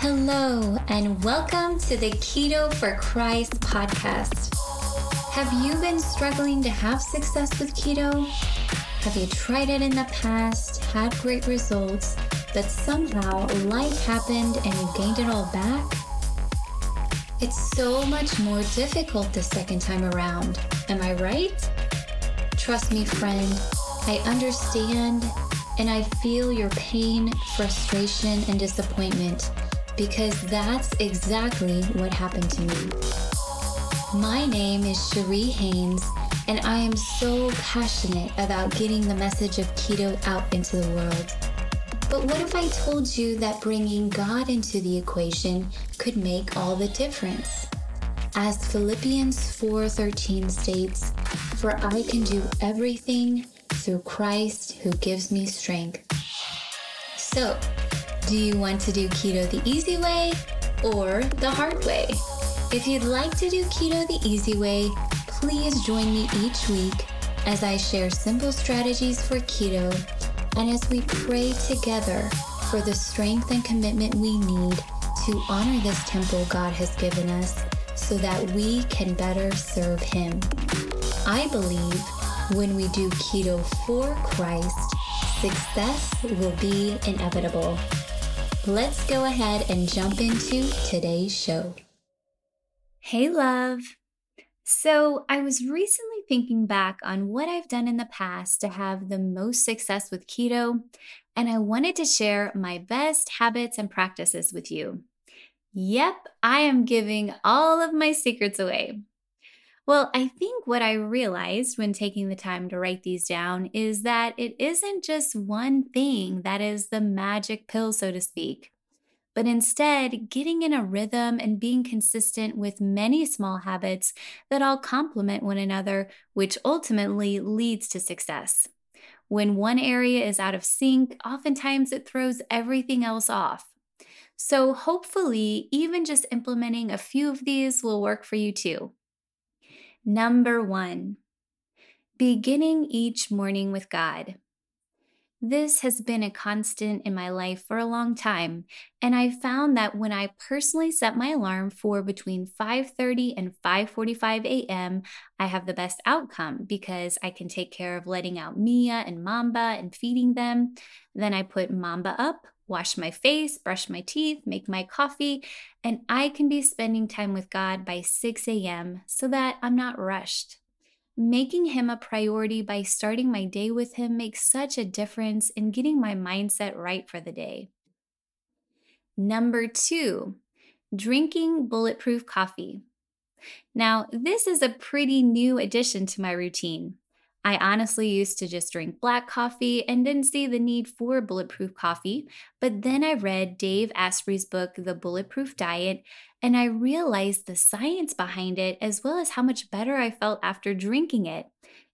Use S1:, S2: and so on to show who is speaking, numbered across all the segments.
S1: Hello, and welcome to the Keto for Christ podcast. Have you been struggling to have success with keto? Have you tried it in the past, had great results, but somehow life happened and you gained it all back? It's so much more difficult the second time around. Am I right? Trust me, friend, I understand and I feel your pain, frustration, and disappointment because that's exactly what happened to me. My name is Cherie Haynes, and I am so passionate about getting the message of keto out into the world. But what if I told you that bringing God into the equation could make all the difference? As Philippians 4:13 states, "For I can do everything through Christ who gives me strength." So, do you want to do keto the easy way or the hard way? If you'd like to do keto the easy way, please join me each week as I share simple strategies for keto and as we pray together for the strength and commitment we need to honor this temple God has given us so that we can better serve Him. I believe when we do keto for Christ, success will be inevitable. Let's go ahead and jump into today's show.
S2: Hey, love. So, I was recently thinking back on what I've done in the past to have the most success with keto, and I wanted to share my best habits and practices with you. Yep, I am giving all of my secrets away. Well, I think what I realized when taking the time to write these down is that it isn't just one thing that is the magic pill, so to speak, but instead getting in a rhythm and being consistent with many small habits that all complement one another, which ultimately leads to success. When one area is out of sync, oftentimes it throws everything else off. So, hopefully, even just implementing a few of these will work for you too. Number one, beginning each morning with God. This has been a constant in my life for a long time, and I found that when I personally set my alarm for between 5:30 and 5:45 a.m., I have the best outcome because I can take care of letting out Mia and Mamba and feeding them. Then I put Mamba up, wash my face, brush my teeth, make my coffee, and I can be spending time with God by 6 a.m. so that I'm not rushed. Making Him a priority by starting my day with Him makes such a difference in getting my mindset right for the day. Number two, drinking bulletproof coffee. Now, this is a pretty new addition to my routine. I honestly used to just drink black coffee and didn't see the need for bulletproof coffee. But then I read Dave Asprey's book, The Bulletproof Diet, and I realized the science behind it as well as how much better I felt after drinking it.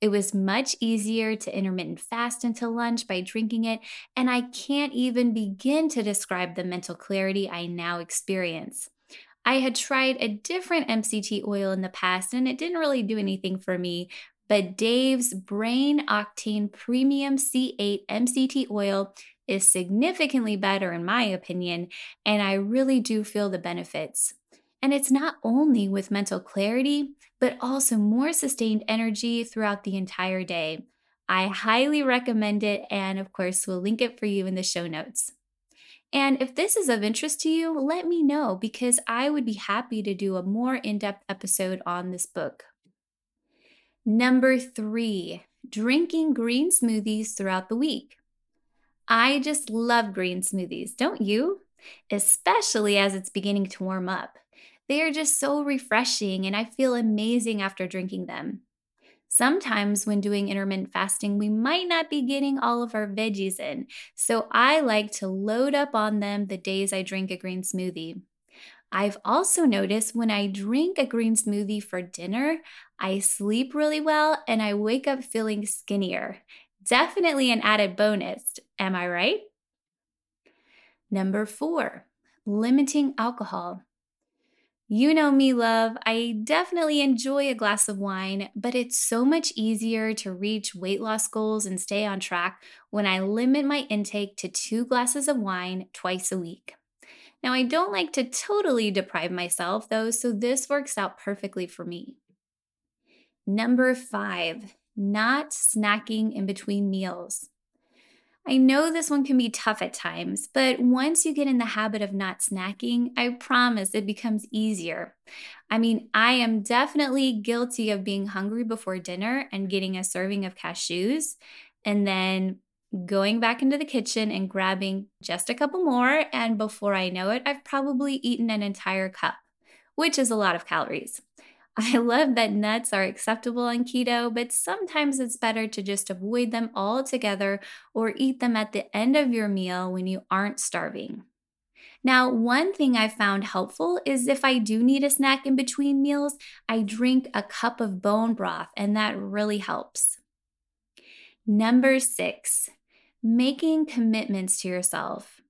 S2: It was much easier to intermittent fast until lunch by drinking it, and I can't even begin to describe the mental clarity I now experience. I had tried a different MCT oil in the past and it didn't really do anything for me, but Dave's Brain Octane Premium C8 MCT oil is significantly better, in my opinion, and I really do feel the benefits. And it's not only with mental clarity, but also more sustained energy throughout the entire day. I highly recommend it, and of course, we'll link it for you in the show notes. And if this is of interest to you, let me know because I would be happy to do a more in depth episode on this book. Number three, drinking green smoothies throughout the week. I just love green smoothies, don't you? Especially as it's beginning to warm up. They are just so refreshing, and I feel amazing after drinking them. Sometimes, when doing intermittent fasting, we might not be getting all of our veggies in, so I like to load up on them the days I drink a green smoothie. I've also noticed when I drink a green smoothie for dinner, I sleep really well and I wake up feeling skinnier. Definitely an added bonus, am I right? Number four, limiting alcohol. You know me, love. I definitely enjoy a glass of wine, but it's so much easier to reach weight loss goals and stay on track when I limit my intake to two glasses of wine twice a week. Now, I don't like to totally deprive myself though, so this works out perfectly for me. Number five, not snacking in between meals. I know this one can be tough at times, but once you get in the habit of not snacking, I promise it becomes easier. I mean, I am definitely guilty of being hungry before dinner and getting a serving of cashews and then going back into the kitchen and grabbing just a couple more. And before I know it, I've probably eaten an entire cup, which is a lot of calories. I love that nuts are acceptable on keto, but sometimes it's better to just avoid them altogether or eat them at the end of your meal when you aren't starving. Now, one thing I found helpful is if I do need a snack in between meals, I drink a cup of bone broth, and that really helps. Number six, making commitments to yourself.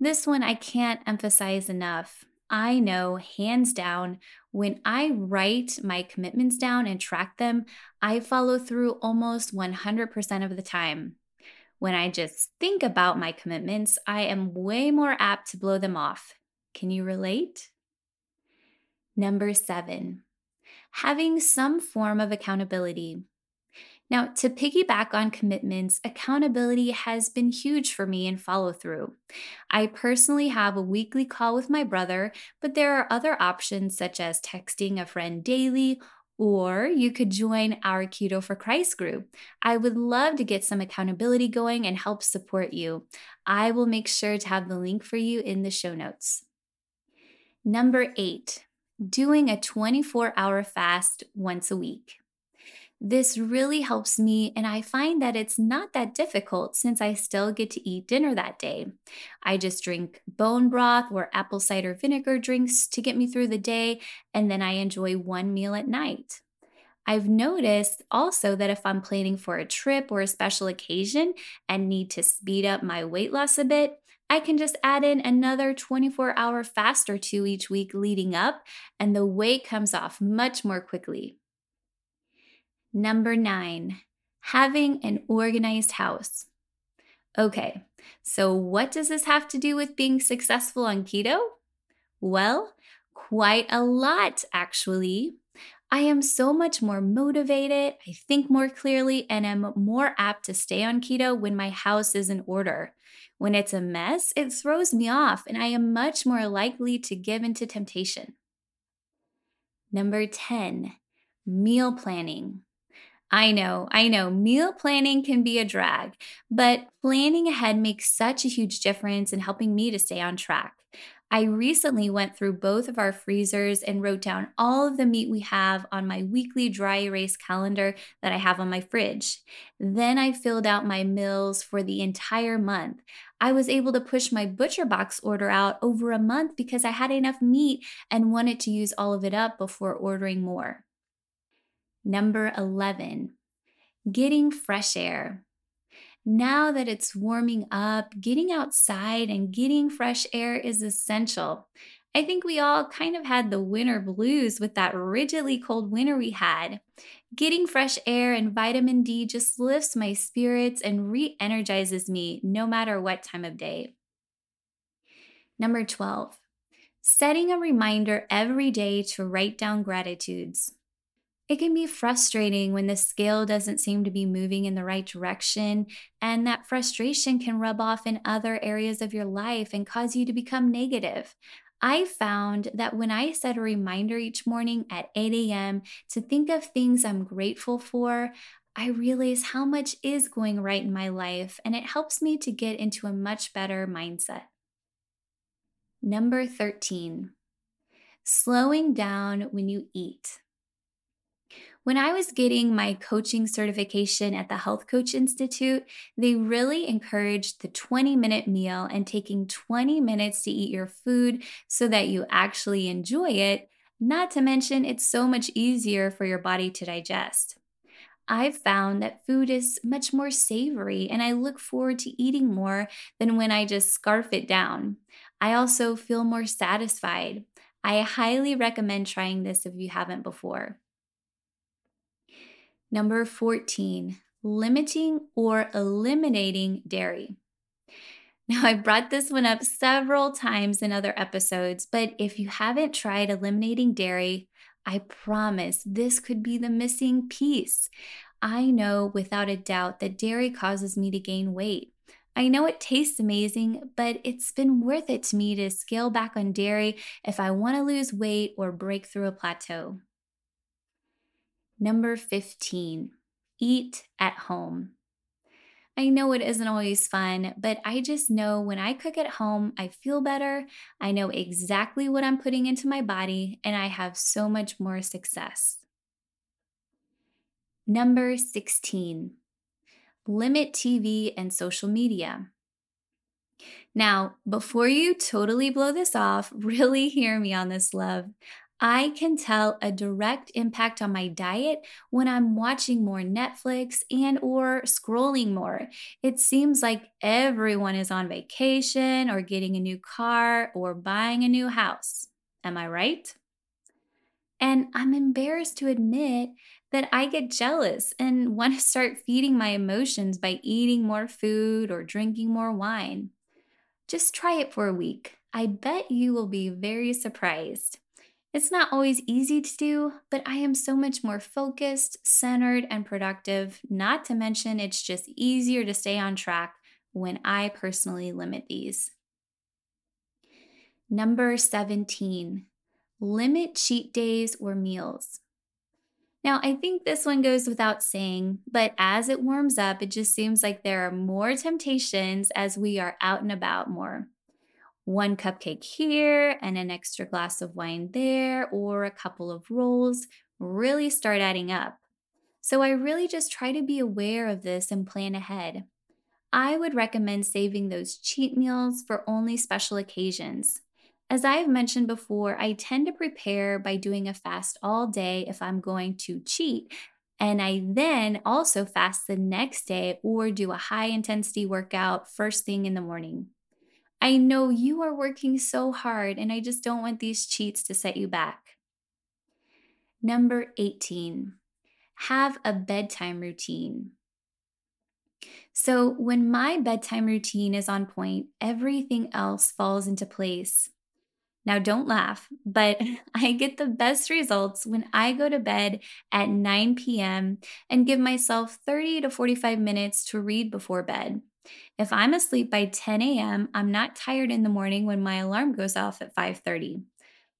S2: This one I can't emphasize enough. I know hands down when I write my commitments down and track them, I follow through almost 100% of the time. When I just think about my commitments, I am way more apt to blow them off. Can you relate? Number seven, having some form of accountability. Now, to piggyback on commitments, accountability has been huge for me in follow through. I personally have a weekly call with my brother, but there are other options such as texting a friend daily or you could join our Keto for Christ group. I would love to get some accountability going and help support you. I will make sure to have the link for you in the show notes. Number eight, doing a 24 hour fast once a week. This really helps me, and I find that it's not that difficult since I still get to eat dinner that day. I just drink bone broth or apple cider vinegar drinks to get me through the day, and then I enjoy one meal at night. I've noticed also that if I'm planning for a trip or a special occasion and need to speed up my weight loss a bit, I can just add in another 24 hour fast or two each week leading up, and the weight comes off much more quickly. Number nine, having an organized house. Okay, so what does this have to do with being successful on keto? Well, quite a lot, actually. I am so much more motivated, I think more clearly, and am more apt to stay on keto when my house is in order. When it's a mess, it throws me off, and I am much more likely to give into temptation. Number 10, meal planning. I know, I know, meal planning can be a drag, but planning ahead makes such a huge difference in helping me to stay on track. I recently went through both of our freezers and wrote down all of the meat we have on my weekly dry erase calendar that I have on my fridge. Then I filled out my meals for the entire month. I was able to push my ButcherBox order out over a month because I had enough meat and wanted to use all of it up before ordering more. Number 11, getting fresh air. Now that it's warming up, getting outside and getting fresh air is essential. I think we all kind of had the winter blues with that rigidly cold winter we had. Getting fresh air and vitamin D just lifts my spirits and re energizes me no matter what time of day. Number 12, setting a reminder every day to write down gratitudes. It can be frustrating when the scale doesn't seem to be moving in the right direction, and that frustration can rub off in other areas of your life and cause you to become negative. I found that when I set a reminder each morning at 8 a.m. to think of things I'm grateful for, I realize how much is going right in my life, and it helps me to get into a much better mindset. Number 13, slowing down when you eat. When I was getting my coaching certification at the Health Coach Institute, they really encouraged the 20 minute meal and taking 20 minutes to eat your food so that you actually enjoy it. Not to mention, it's so much easier for your body to digest. I've found that food is much more savory and I look forward to eating more than when I just scarf it down. I also feel more satisfied. I highly recommend trying this if you haven't before. Number 14, limiting or eliminating dairy. Now, I've brought this one up several times in other episodes, but if you haven't tried eliminating dairy, I promise this could be the missing piece. I know without a doubt that dairy causes me to gain weight. I know it tastes amazing, but it's been worth it to me to scale back on dairy if I want to lose weight or break through a plateau. Number 15, eat at home. I know it isn't always fun, but I just know when I cook at home, I feel better. I know exactly what I'm putting into my body, and I have so much more success. Number 16, limit TV and social media. Now, before you totally blow this off, really hear me on this, love. I can tell a direct impact on my diet when I'm watching more Netflix and or scrolling more. It seems like everyone is on vacation or getting a new car or buying a new house. Am I right? And I'm embarrassed to admit that I get jealous and want to start feeding my emotions by eating more food or drinking more wine. Just try it for a week. I bet you will be very surprised. It's not always easy to do, but I am so much more focused, centered, and productive. Not to mention, it's just easier to stay on track when I personally limit these. Number 17, limit cheat days or meals. Now, I think this one goes without saying, but as it warms up, it just seems like there are more temptations as we are out and about more one cupcake here and an extra glass of wine there, or a couple of rolls really start adding up. So I really just try to be aware of this and plan ahead. I would recommend saving those cheat meals for only special occasions. As I have mentioned before, I tend to prepare by doing a fast all day if I'm going to cheat. And I then also fast the next day or do a high intensity workout first thing in the morning. I know you are working so hard, and I just don't want these cheats to set you back. Number 18, have a bedtime routine. So, when my bedtime routine is on point, everything else falls into place. Now, don't laugh, but I get the best results when I go to bed at 9 p.m. and give myself 30 to 45 minutes to read before bed. If I'm asleep by 10 a.m., I'm not tired in the morning when my alarm goes off at 5:30.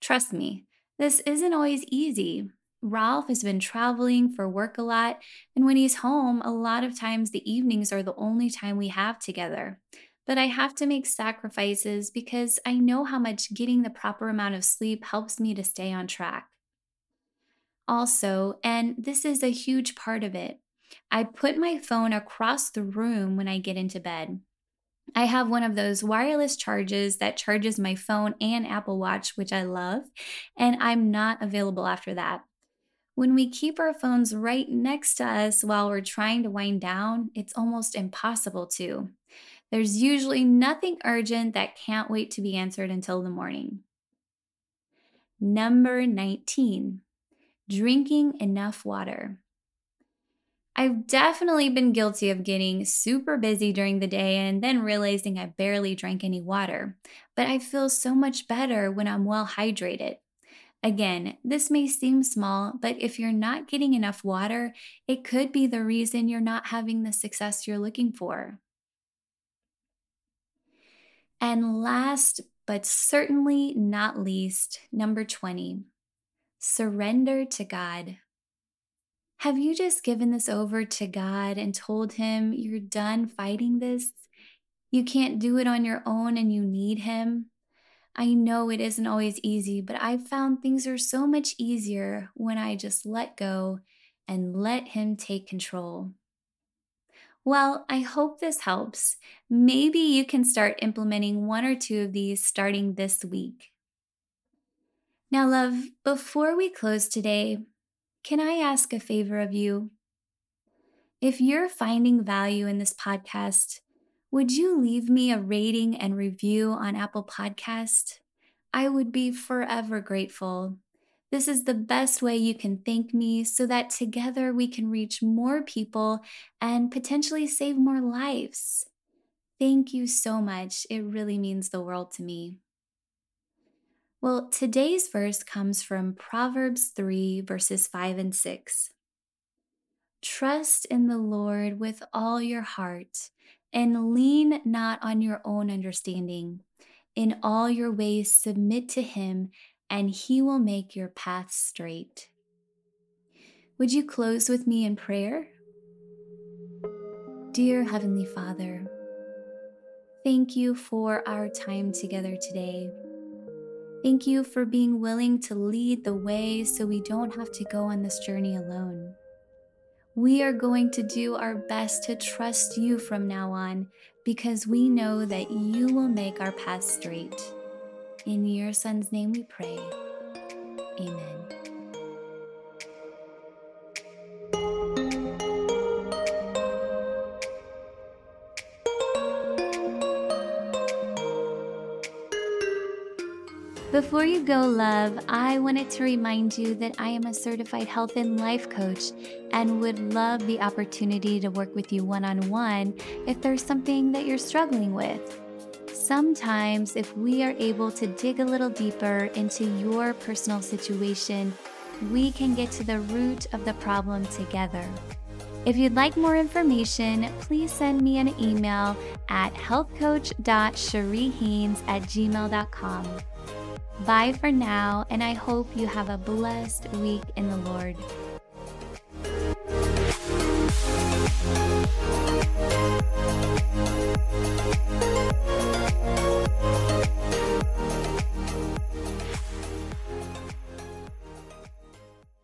S2: Trust me, this isn't always easy. Ralph has been traveling for work a lot, and when he's home, a lot of times the evenings are the only time we have together. But I have to make sacrifices because I know how much getting the proper amount of sleep helps me to stay on track. Also, and this is a huge part of it, I put my phone across the room when I get into bed. I have one of those wireless charges that charges my phone and Apple Watch, which I love, and I'm not available after that. When we keep our phones right next to us while we're trying to wind down, it's almost impossible to. There's usually nothing urgent that can't wait to be answered until the morning. Number 19, drinking enough water. I've definitely been guilty of getting super busy during the day and then realizing I barely drank any water, but I feel so much better when I'm well hydrated. Again, this may seem small, but if you're not getting enough water, it could be the reason you're not having the success you're looking for. And last but certainly not least, number 20, surrender to God. Have you just given this over to God and told Him you're done fighting this? You can't do it on your own and you need Him? I know it isn't always easy, but I've found things are so much easier when I just let go and let Him take control. Well, I hope this helps. Maybe you can start implementing one or two of these starting this week. Now, love, before we close today, can I ask a favor of you? If you're finding value in this podcast, would you leave me a rating and review on Apple Podcast? I would be forever grateful. This is the best way you can thank me so that together we can reach more people and potentially save more lives. Thank you so much. It really means the world to me. Well, today's verse comes from Proverbs 3, verses 5 and 6. Trust in the Lord with all your heart and lean not on your own understanding. In all your ways, submit to him, and he will make your path straight. Would you close with me in prayer? Dear Heavenly Father, thank you for our time together today. Thank you for being willing to lead the way so we don't have to go on this journey alone. We are going to do our best to trust you from now on because we know that you will make our path straight. In your Son's name we pray. Amen. Before you go, love, I wanted to remind you that I am a certified health and life coach and would love the opportunity to work with you one on one if there's something that you're struggling with. Sometimes, if we are able to dig a little deeper into your personal situation, we can get to the root of the problem together. If you'd like more information, please send me an email at healthcoach.cheriehaines at gmail.com. Bye for now, and I hope you have a blessed week in the Lord.